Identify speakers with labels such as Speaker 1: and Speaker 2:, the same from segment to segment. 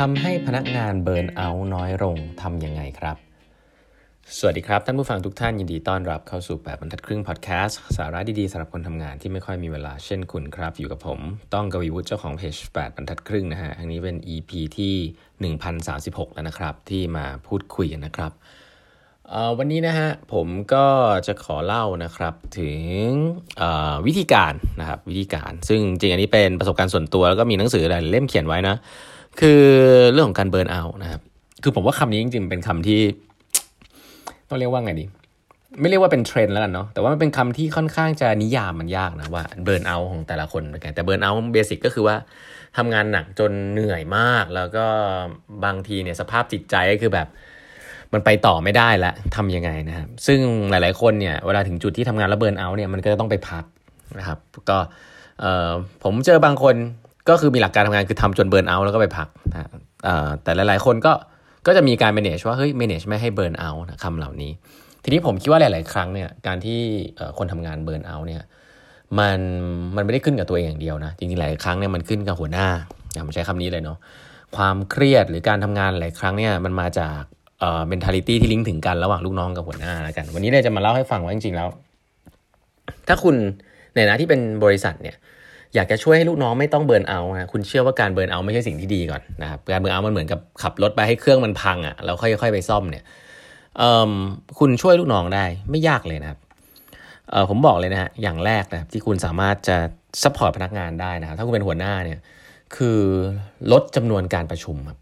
Speaker 1: ทำให้พนักงานเบิร์นเอาท์น้อยลงทำยังไงครับ สวัสดีครับ ท่านผู้ฟังทุกท่านยินดีต้อนรับเข้าสู่ 8บรรทัดครึ่งพอดแคสต์สาระดีๆสำหรับคนทำงานที่ไม่ค่อยมีเวลาเช่นคุณครับ อยู่กับผมต้องกวีวุฒิเจ้าของเพจ8บรรทัดครึ่งนะฮะอันนี้เป็น EP ที่ 1036 แล้วนะครับ ที่มาพูดคุยกันนะครับวันนี้นะฮะผมก็จะขอเล่านะครับถึงวิธีการนะครับวิธีการ ซึ่งจริงอันนี้เป็นประสบการณ์ส่วนตัวแล้วก็มีหนังสือหลายเล่มเขียนไว้นะ คือเรื่องของการ burn out นะครับ คือผมว่าคำนี้จริงๆเป็นคำที่ ต้องเรียกว่าไงดีไม่เรียกว่าเป็นเทรนด์แล้วกันเนาะแต่ว่ามันเป็นคำที่ค่อนข้างจะนิยามมันยากนะว่า burn out ของแต่ละคนเป็นไงแต่ burn out basic ก็คือว่าทำงานหนักจนเหนื่อยมาก แล้วก็บางทีเนี่ยสภาพจิตใจก็คือแบบ มันไปต่อไม่ได้ละทำยังไงนะครับ ซึ่งหลาย ๆคนเนี่ยเวลาถึงจุดที่ทำงานแล้ว burn out เนี่ยมันก็จะต้องไปพักนะครับ ก็ผมเจอบางคน ก็คือมีหลักการทำงานคือทำจนเบิร์นเอาท์แล้วก็ไปพักนะแต่หลาย ๆ คนก็ก็จะมีการ manage ว่าเฮ้ย manage ไม่ให้เบิร์นเอาท์คำเหล่านี้ ทีนี้ผมคิดว่าหลาย ๆ ครั้งเนี่ยการที่คนทำงานเบิร์นเอาท์เนี่ยมันมันไม่ได้ขึ้นกับตัวเองอย่างเดียวนะจริง ๆ หลายครั้งเนี่ยมันขึ้นกับหัวหน้าผมใช้คำนี้เลยเนาะความเครียดหรือการทำงานหลายครั้งเนี่ยมันมาจากเอ่อ mentality ที่ลิงก์ถึงกันระหว่างลูกน้องกับหัวหน้าแล้วกัน วันนี้เนี่ยจะมาเล่าให้ฟังว่าจริง ๆ แล้ว ถ้าคุณในนะที่เป็นบริษัทเนี่ย อยากจะช่วยให้ลูกน้องไม่ต้อง burn out นะคุณเชื่อว่าการ burn out ไม่ใช่สิ่งที่ดีก่อนนะครับการ burn out มันเหมือนกับขับรถไปให้เครื่องมันพังอะ่ะแล้วค่อยๆไปซ่อมเนี่ยคุณช่วยลูกน้องได้ไม่ยากเลยนะครับผมบอกเลยนะฮะอย่างแรกนะที่คุณสามารถจะ support พนักงานได้นะครับถ้าคุณเป็นหัวหน้าเนี่ยคือลดจำนวนการประชุมครับ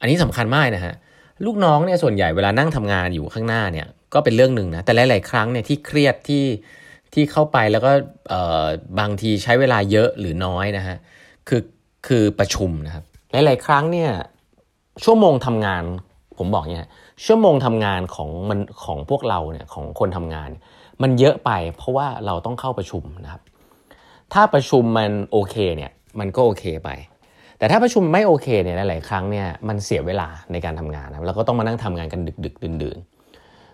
Speaker 1: อันนี้สำคัญมากนะฮะลูกน้องเนี่ยส่วนใหญ่เวลานั่งทำงานอยู่ข้างหน้าเนี่ยก็เป็นเรื่องหนึ่งนะแต่หลาย ๆ ครั้งเนี่ยที่เครียดที่ ที่เข้าไปแล้วก็บางทีใช้เวลาเยอะหรือน้อยนะฮะคือคือประชุมนะครับหลาย ๆ ครั้งเนี่ยชั่วโมงทำงานผมบอกเนี่ยชั่วโมงทำงานของมันของพวกเราเนี่ยของคนทำงาน มันเยอะไปเพราะว่าเราต้องเข้าประชุมนะครับ ถ้าประชุมมันโอเคเนี่ยมันก็โอเคไป แต่ถ้าประชุมไม่โอเคเนี่ยหลาย ๆ ครั้งเนี่ยมันเสียเวลาในการทำงานนะแล้วก็ต้องมานั่งทำงานกันดึก ๆ ดื่น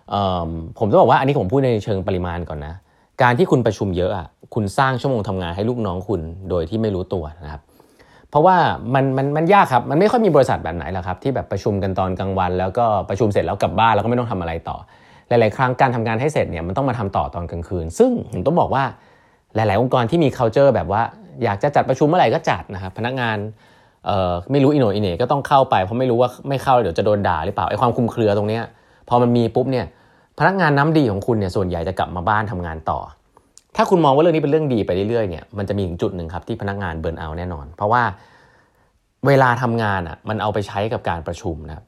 Speaker 1: ๆผมจะบอกว่าอันนี้ผมพูดในเชิงปริมาณก่อนนะ การที่คุณประชุมเยอะอะคุณสร้างชั่วโมงทำงานให้ลูกน้องคุณโดยที่ไม่รู้ตัวนะครับ เพราะว่ามันมันมันยากครับ มันไม่ค่อยมีบริษัทแบบไหนหรอกครับ ที่แบบประชุมกันตอนกลางวัน แล้วก็ประชุมเสร็จแล้วกลับบ้านแล้วก็ไม่ต้องทำอะไรต่อ หลาย ๆ ครั้งการทำงานให้เสร็จเนี่ยมันต้องมาทำต่อตอนกลางคืน ซึ่งผมต้องบอกว่าหลาย ๆ องค์กรที่มี culture แบบว่าอยากจะจัดประชุมเมื่อไหร่ก็จัดนะครับพนักงานเอ่อไม่รู้อินโนอินเน่ก็ต้องเข้าไปเพราะไม่รู้ว่าไม่เข้าเดี๋ยวจะโดนด่าหรือเปล่าไอ้ความคุมเครือตรงเนี้ยพอมันมีปุ๊บเนี่ย พนักงานน้ำดีของคุณเนี่ยส่วนใหญ่จะกลับมาบ้านทำงานต่อ ถ้าคุณมองว่าเรื่องนี้เป็นเรื่องดีไปเรื่อยๆเนี่ยมันจะมีถึงจุดหนึ่งครับที่พนักงานเบิร์นเอาแน่นอน เพราะว่าเวลาทำงานอะมันเอาไปใช้กับการประชุมนะครับ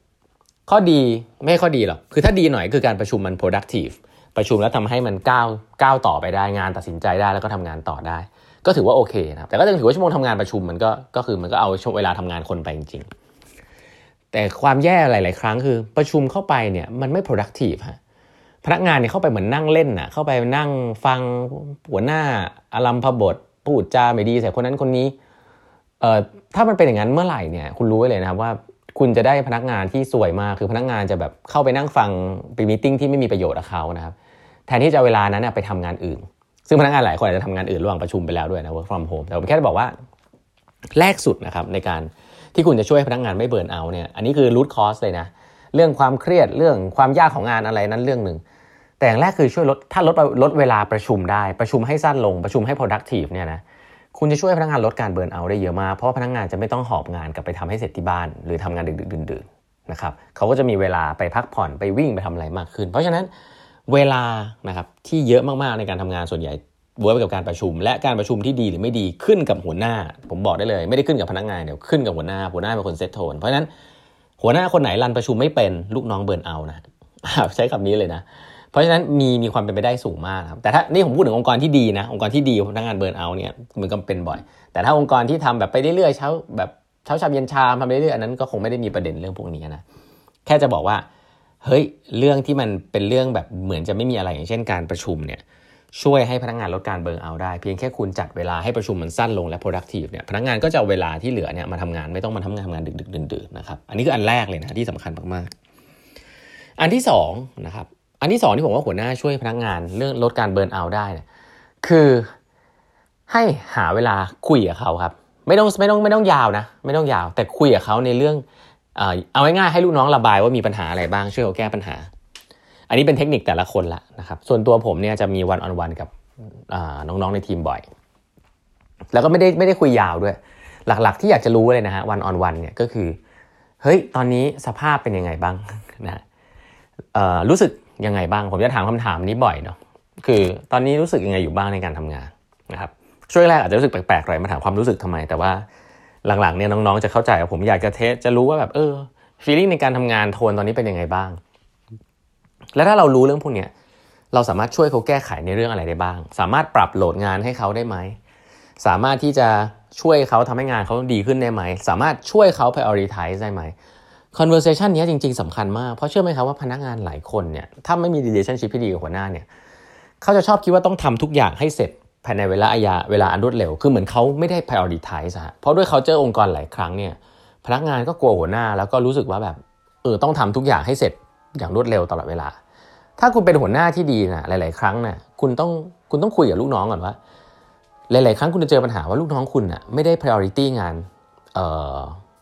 Speaker 1: ข้อดีไม่ข้อดีหรอกคือถ้าดีหน่อยคือการประชุมมัน productive ประชุมแล้วทำให้มันก้าวก้าวต่อไปได้งานตัดสินใจได้แล้วก็ทำงานต่อได้ ก็ถือว่าโอเคนะครับแต่ก็ยังถือว่าชั่วโมงทำงานประชุมมันก็ก็คือมันก็เอาช่วงเวลาทำงานคนไปจริง ๆ แต่ความแย่หลาย ๆ ครั้งคือประชุมเข้าไปเนี่ยมันไม่ productive ฮะ พนักงานเนี่ยเข้าไปเหมือนนั่งเล่นน่ะ เข้าไปนั่งฟังหัวหน้าอารัมพบทพูดจาไม่ดีใส่คนนั้นคนนี้ เอ่อถ้ามันเป็นอย่างนั้นเมื่อไหร่เนี่ยคุณรู้ไว้เลยนะครับว่าคุณจะได้พนักงานที่สวยมากคือพนักงานจะแบบเข้าไปนั่งฟังไปมีติ้งที่ไม่มีประโยชน์กับเขานะครับแทนที่จะเวลานั้นไปทำงานอื่น ซึ่งพนักงานหลายคนอาจจะทำงานอื่นระหว่างประชุมไปแล้วด้วยนะ work from home แต่ผมแค่จะบอกว่าแรกสุดนะครับในการที่คุณจะช่วยพนักงานไม่เบิร์นเอาเนี่ยอันนี้คือ root cause เลยนะเรื่องความเครียดเรื่องความยากของงานอะไรนั้นเรื่องหนึ่ง แต่อย่างแรกคือช่วยลดถ้าลดลดเวลาประชุมได้ประชุมให้สั้นลงประชุมให้ productive เนี่ยนะคุณจะช่วยพนักงานลดการเบิร์นเอาได้เยอะมาก เพราะพนักงานจะไม่ต้องหอบงานกลับไปทำให้เสร็จที่บ้าน หรือทำงานดึกๆดื่นๆนะครับเขาก็จะมีเวลาไปพักผ่อนไปวิ่งไปทำอะไรมากขึ้น เพราะฉะนั้นเวลานะครับที่เยอะมากๆในการทำงานส่วนใหญ่work กับการประชุม และการประชุมที่ดีหรือไม่ดีขึ้นกับหัวหน้า ผมบอกได้เลย ไม่ได้ขึ้นกับพนักงานเดี๋ยวขึ้นกับหัวหน้าหัวหน้าเป็นคน set tone เพราะฉะนั้นหัวหน้าคนไหน run ประชุมไม่เป็นลูกน้อง burn out นะใช้คำนี้เลยนะ เพราะฉะนั้นมีมีความเป็นไปได้สูงมากครับแต่ถ้านี่ผมพูดถึงองค์กรที่ดีนะองค์กรที่ดีพนักงาน burn out เนี่ยมันก็เป็นบ่อย แต่ถ้าองค์กรที่ทำแบบไปเรื่อยๆเช้าแบบเช้าชามเย็นชามทำไปเรื่อยๆอันนั้นก็คงไม่ได้มีประเด็นเรื่องพวกนี้นะแค่จะบอกว่าเฮ้ยเรื่องที่มันเป็นเรื่องแบบเหมือนจะไม่มีอะไรอย่างเช่นการประชุมเนี่ยช่วยให้พนักงานลดการเบิร์นเอาได้ เพียงแค่คุณจัดเวลาให้ประชุมมันสั้นลงและ productive เนี่ยพนักงานก็จะเอาเวลาที่เหลือเนี่ยมาทำงานไม่ต้องมาทำงานทำงานดึกๆดื่นๆนะครับอันนี้คืออันแรกเลยนะที่สำคัญมากๆ อันที่2นะครับ อันที่สองที่ผมว่าหัวหน้าช่วยพนักงานเรื่องลดการเบิร์นเอาได้นะคือให้หาเวลาคุยกับเขาครับ ไม่ต้องไม่ต้องไม่ต้องยาวนะ ไม่ต้องยาว แต่คุยกับเขาในเรื่องเอาง่ายๆให้ลูกน้องระบายว่ามีปัญหาอะไรบ้างช่วยเขาแก้ปัญหา อันนี้เป็นเทคนิคแต่ละคนละนะครับ ส่วนตัวผมเนี่ยจะมีวันออนวันกับน้องๆในทีมบ่อย แล้วก็ไม่ได้ไม่ได้คุยยาวด้วย หลักๆ ที่อยากจะรู้เลยนะฮะวันออนวันเนี่ยก็คือเฮ้ยตอนนี้สภาพเป็นยังไงบ้างนะรู้สึก ยังไงบ้าง ผมจะถามคำถามนี้บ่อยเนาะคือตอนนี้รู้สึกยังไงอยู่บ้างในการทำงานนะครับช่วงแรกอาจจะรู้สึกแปลกๆหน่อยมาถามความรู้สึกทำไม แต่ว่าหลังๆเนี่ยน้องๆจะเข้าใจผมอยากจะเทสจะรู้ว่าแบบเออฟีลิ่งในการทำงานโทนตอนนี้เป็นยังไงบ้าง แล้วถ้าเรารู้เรื่องพวกนี้เราสามารถช่วยเขาแก้ไขในเรื่องอะไรได้บ้าง สามารถปรับโหลดงานให้เขาได้ไหม สามารถที่จะช่วยเขาทำให้งานเขาดีขึ้นได้ไหม สามารถช่วยเขา prioritize ได้ไหม conversation นี้จริง ๆสำคัญมาก เพราะเชื่อไหมครับว่าพนักงานหลายคนเนี่ยถ้าไม่มี relationship ที่ดีกับหัวหน้าเนี่ยเขาจะชอบคิดว่าต้องทำทุกอย่างให้เสร็จภายในเวลาอายาเวลาอันรวดเร็ว คือเหมือนเขาไม่ได้ prioritize ฮะเพราะด้วยเขาเจอองค์กรหลายครั้งเนี่ยพนักงานก็กลัวหัวหน้า แล้วก็รู้สึกว่าแบบเออต้องทำทุกอย่างให้เสร็จอย่างรวดเร็วตลอดเวลา ถ้าคุณเป็นหัวหน้าที่ดีนะหลาย ๆ ครั้งนะ่ะคุณต้องคุณต้องคุยกับลูกน้องก่อนว่า หลาย ๆ ครั้งคุณจะเจอปัญหาว่าลูกน้องคุณนะ่ะไม่ได้ priority งานเอ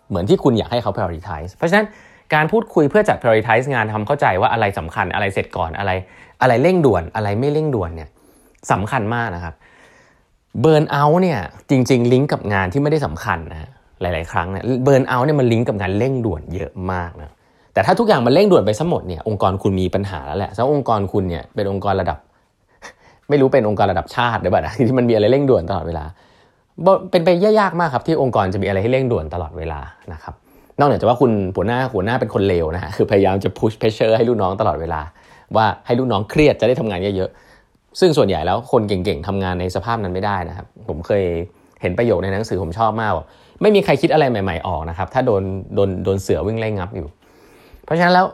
Speaker 1: เหมือนที่คุณอยากให้เขา prioritize เพราะฉะนั้นการพูดคุยเพื่อจัด prioritize งานทำเข้าใจว่าอะไรสำคัญอะไรเสร็จก่อนอะไร อะไรเร่งด่วนอะไรไม่เร่งด่วนเนี่ยสำคัญมากนะครับ burn out เนี่ยจริง ๆ ลิงก์กับงานที่ไม่ได้สำคัญนะหลาย ๆ ครั้งเนี่ย burn out เนี่ยมันลิงก์กับงานเร่งด่วนเยอะมากนะแต่ถ้าทุกอย่างมันเร่งด่วนไปทั้งหมดเนี่ยองค์กรคุณมีปัญหาแล้วแหละเพราะองค์กรคุณเนี่ยเป็นองค์กรระดับ ไม่รู้เป็นองค์กรระดับชาติหรือเปล่าที่มันมีอะไรเร่งด่วนตลอดเวลา เป็นไปยากมากครับที่องค์กรจะมีอะไรให้เร่งด่วนตลอดเวลานะครับนอกจากว่าคุณหัวหน้าหัวหน้าเป็นคนเลวนะฮะคือพยายามจะ push pressure ให้ลูกน้องตลอดเวลา ว่าให้ลูกน้องเครียดจะได้ทำงานเยอะซึ่งส่วนใหญ่แล้วคนเก่งๆทำงานในสภาพนั้นไม่ได้นะครับ ผมเคยเห็นประโยคในหนังสือผมชอบมากไม่มีใครคิดอะไรใหม่ ๆออกนะครับ ถ้าโดนโดนโดนเสือวิ่งไล่งับอยู่ เพราะฉะนั้นแล้ว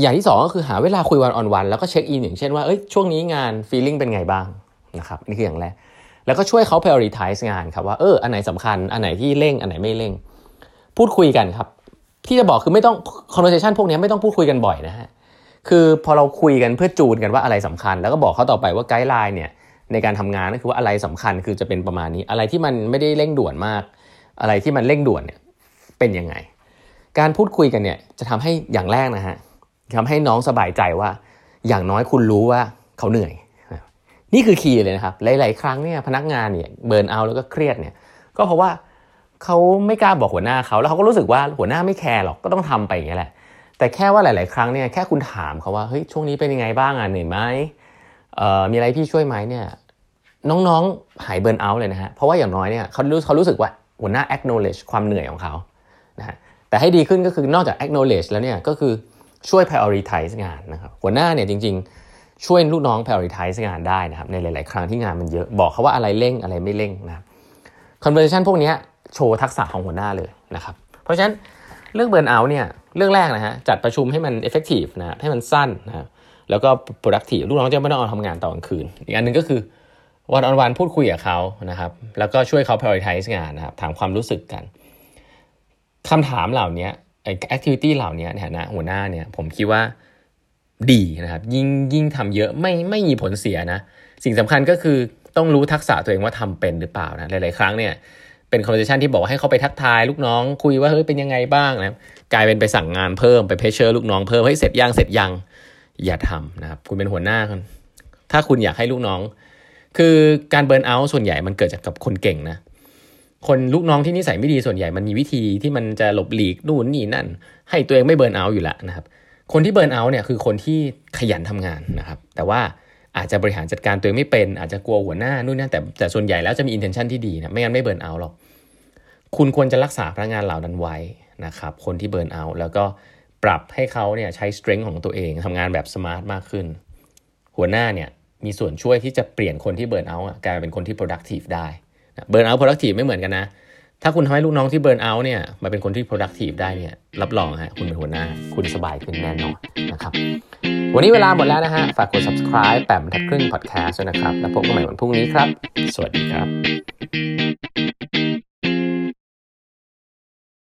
Speaker 1: อย่างที่สองก็คือหาเวลาคุยวันออนวันแล้วก็เช็คอินอย่างเช่นว่าเอ้ยช่วงนี้งานฟีลลิ่งเป็นไงบ้างนะครับนี่คืออย่างแรก แล้วก็ช่วยเขา prioritize งานครับว่าเอออันไหนสำคัญอันไหนที่เร่งอันไหนไม่เร่ง พูดคุยกันครับ ที่จะบอกคือไม่ต้อง conversation พวกนี้ไม่ต้องพูดคุยกันบ่อยนะฮะคือพอเราคุยกันเพื่อจูนกันว่าอะไรสำคัญ แล้วก็บอกเขาต่อไปว่าไกด์ไลน์เนี่ยในการทำงานก็คือว่าอะไรสำคัญคือจะเป็นประมาณนี้ อะไรที่มันไม่ได้เร่งด่วนมาก อะไรที่มันเร่งด่วนเนี่ยเป็นยังไง การพูดคุยกันเนี่ยจะทำให้อย่างแรกนะฮะทำให้น้องสบายใจว่า อย่างน้อยคุณรู้ว่าเขาเหนื่อย นี่คือคีย์เลยนะครับ หลาย ๆ ครั้งเนี่ยพนักงานเนี่ยเบิร์นเอาแล้วก็เครียดเนี่ยก็เพราะว่าเขาไม่กล้าบอกหัวหน้าเขาแล้วเขาก็รู้สึกว่าหัวหน้าไม่แคร์หรอกก็ต้องทำไปอย่างนี้แหละ แต่แค่ว่าหลาย ๆ ครั้งเนี่ยแค่คุณถามเขาว่าเฮ้ยช่วงนี้เป็นยังไงบ้างอะเหนื่อยไหมเอ่อมีอะไรพี่ช่วยไหมเนี่ยน้อง ๆ หายเบิร์นเอาเลยนะฮะเพราะว่าอย่างน้อยเนี่ยเขารู้เขารู้สึกว่าหัวหน้า acknowledge ความเหนื่อยของเขานะฮะแต่ให้ดีขึ้นก็คือนอกจาก acknowledge แล้วเนี่ยก็คือช่วย prioritize งานนะครับหัวหน้าเนี่ยจริง ๆ ช่วยลูกน้อง prioritize งานได้นะครับในหลาย ๆ ครั้งที่งานมันเยอะบอกเขาว่าอะไรเร่งอะไรไม่เร่งนะครับ conversation พวกนี้โชว์ทักษะของหัวหน้าเลยนะครับ เพราะฉะนั้นเรื่องเบิร์นเอาเนี่ยเรื่องแรกนะฮะจัดประชุมให้มัน effective นะให้มันสั้นนะแล้วก็ productive ลูกน้องจะไม่ต้องเอาทำงานต่อกลางคืน อีกอันหนึ่งก็คือวันออนวันพูดคุยกับเขานะครับ แล้วก็ช่วยเขา prioritize งานนะครับถามความรู้สึกกันคำถามเหล่านี้ไอ้ activity เหล่านี้เนี่ยนะหัวหน้าเนี่ยผมคิดว่า ดีนะครับยิ่งยิ่งทำเยอะไม่ไม่มีผลเสียนะสิ่งสำคัญก็คือต้องรู้ทักษะตัวเองว่าทำเป็นหรือเปล่านะหลายๆครั้งเนี่ยเป็น conversation ที่บอกให้เขาไปทักทายลูกน้องคุยว่าเฮ้ยเป็นยังไงบ้างนะกลายเป็นไปสั่งงานเพิ่มไปเพชเชอร์ลูกน้องเพิ่มให้เสร็จยังเสร็จยังอย่าทำนะครับคุณเป็นหัวหน้าคนถ้าคุณอยากให้ลูกน้อง คือการเบิร์นเอาท์ส่วนใหญ่มันเกิดจากกับคนเก่งนะคนลูกน้องที่นิสัยไม่ดีส่วนใหญ่มันมีวิธีที่มันจะหลบหลีกนู่นนี่นั่น ให้ตัวเองไม่เบิร์นเอาท์อยู่แล้วนะครับ คนที่ burn out เนี่ยคือคนที่ขยันทำงานนะครับ แต่ว่าอาจจะบริหารจัดการตัวเองไม่เป็น อาจจะกลัวหัวหน้านู่นนั่นแต่แต่ส่วนใหญ่แล้วจะมี intention ที่ดีนะไม่งั้นไม่ burn out หรอกคุณควรจะรักษาพนักงานเหล่านั้นไว้นะครับคนที่ burn out แล้วก็ปรับให้เขาเนี่ยใช้ strength ของตัวเองทำงานแบบ smart มากขึ้น หัวหน้าเนี่ยมีส่วนช่วยที่จะเปลี่ยนคนที่ burn out กลายเป็นคนที่ productive ได้ burn out productive ไม่เหมือนกันนะ ถ้าคุณทำให้ลูกน้องที่ burn out เนี่ยมาเป็นคนที่ productive ได้เนี่ยรับรองฮะคุณเป็นหัวหน้า คุณสบายขึ้นแน่นอนนะครับวันนี้เวลาหมดแล้วนะฮะ ฝากกด subscribe แปมทัดครึ่ง podcast ด้วยนะครับ แล้วพบกันใหม่วันพรุ่งนี้ครับ สวัสดีครับ